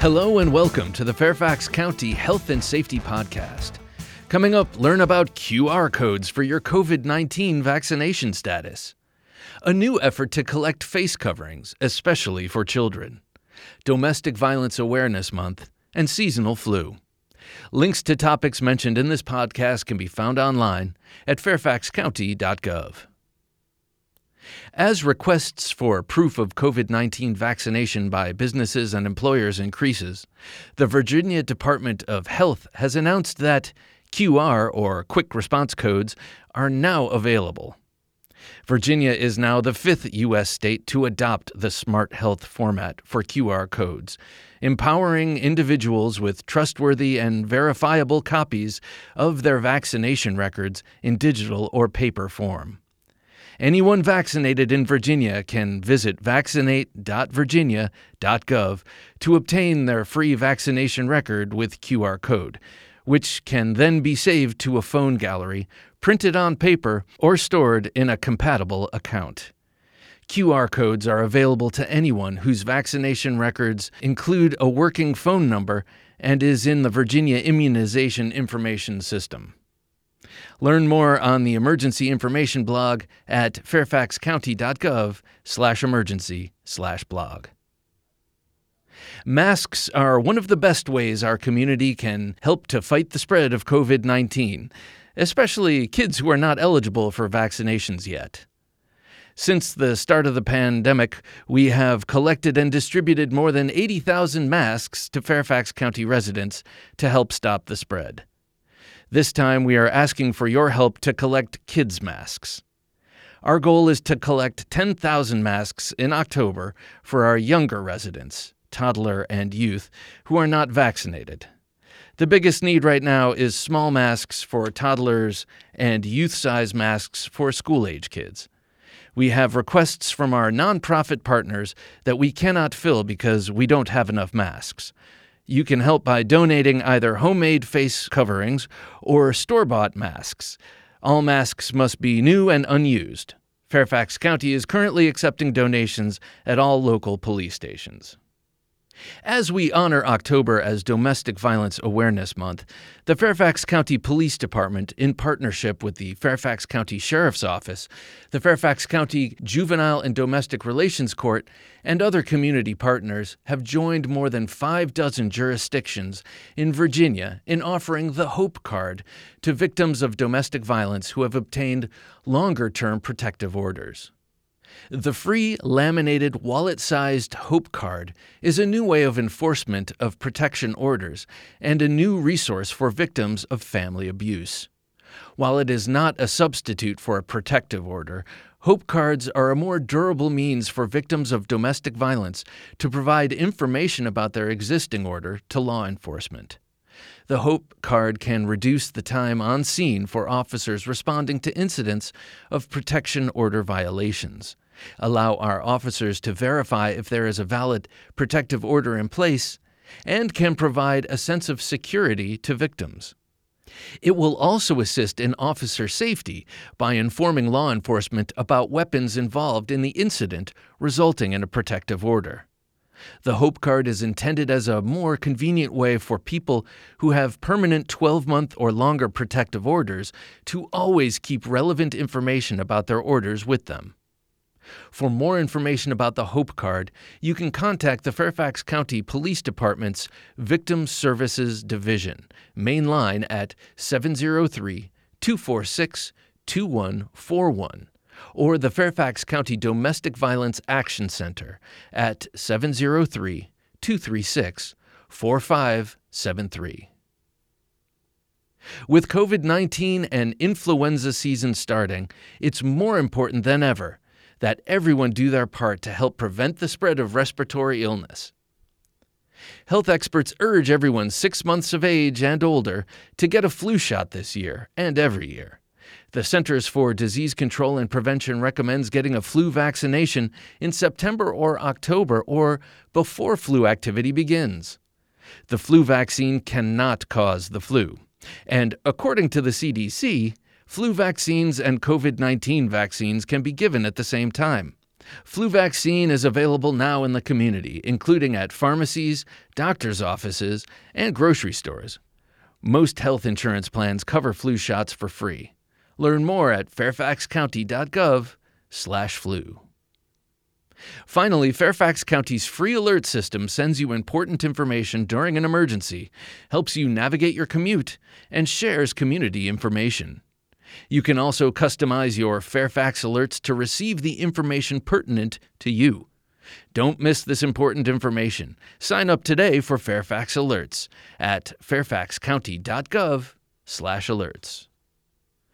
Hello and welcome to the Fairfax County Health and Safety Podcast. Coming up, learn about QR codes for your COVID 19 vaccination status. A new effort to collect face coverings, especially for children. Domestic Violence Awareness Month, and seasonal flu. Links to topics mentioned in this podcast can be found online at fairfaxcounty.gov. As requests for proof of COVID 19 vaccination by businesses and employers increases, the Virginia Department of Health has announced that QR, or Quick Response Codes, are now available. Virginia is now the fifth U.S. state to adopt the Smart Health format for QR codes, empowering individuals with trustworthy and verifiable copies of their vaccination records in digital or paper form. Anyone vaccinated in Virginia can visit vaccinate.virginia.gov to obtain their free vaccination record with QR code, which can then be saved to a phone gallery, printed on paper, or stored in a compatible account. QR codes are available to anyone whose vaccination records include a working phone number and is in the Virginia Immunization Information System. Learn more on the emergency information blog at fairfaxcounty.gov/emergency/blog. Masks are one of the best ways our community can help to fight the spread of COVID-19, especially kids who are not eligible for vaccinations yet. Since the start of the pandemic, we have collected and distributed more than 80,000 masks to Fairfax County residents to help stop the spread. This time, we are asking for your help to collect kids' masks. Our goal is to collect 10,000 masks in October for our younger residents, toddler and youth, who are not vaccinated. The biggest need right now is small masks for toddlers and youth size masks for school age kids. We have requests from our nonprofit partners that we cannot fill because we don't have enough masks. You can help by donating either homemade face coverings or store bought masks. All masks must be new and unused. Fairfax County is currently accepting donations at all local police stations. As we honor October as Domestic Violence Awareness Month, the Fairfax County Police Department, in partnership with the Fairfax County Sheriff's Office, the Fairfax County Juvenile and Domestic Relations Court, and other community partners, have joined more than five dozen jurisdictions in Virginia in offering the Hope Card to victims of domestic violence who have obtained longer term protective orders. The free laminated wallet sized Hope Card is a new way of enforcement of protection orders and a new resource for victims of family abuse. While it is not a substitute for a protective order, Hope Cards are a more durable means for victims of domestic violence to provide information about their existing order to law enforcement. The Hope Card can reduce the time on scene for officers responding to incidents of protection order violations, allow our officers to verify if there is a valid protective order in place, and can provide a sense of security to victims. It will also assist in officer safety by informing law enforcement about weapons involved in the incident resulting in a protective order. The Hope Card is intended as a more convenient way for people who have permanent 12 month or longer protective orders to always keep relevant information about their orders with them. For more information about the Hope Card, you can contact the Fairfax County Police Department's Victim Services Division, main line at 703 246 2141 or the Fairfax County Domestic Violence Action Center at 703 236 4573. With COVID 19 and influenza season starting, it's more important than ever that everyone do their part to help prevent the spread of respiratory illness. Health experts urge everyone six months of age and older to get a flu shot this year and every year. The Centers for Disease Control and Prevention recommends getting a flu vaccination in September or October or before flu activity begins. The flu vaccine cannot cause the flu. And according to the CDC, flu vaccines and COVID 19 vaccines can be given at the same time. Flu vaccine is available now in the community, including at pharmacies, doctor's offices, and grocery stores. Most health insurance plans cover flu shots for free. Learn more at fairfaxcounty.gov/flu. Finally, Fairfax County's free alert system sends you important information during an emergency, helps you navigate your commute, and shares community information. You can also customize your Fairfax alerts to receive the information pertinent to you. Don't miss this important information. Sign up today for Fairfax Alerts at fairfaxcounty.gov/alerts.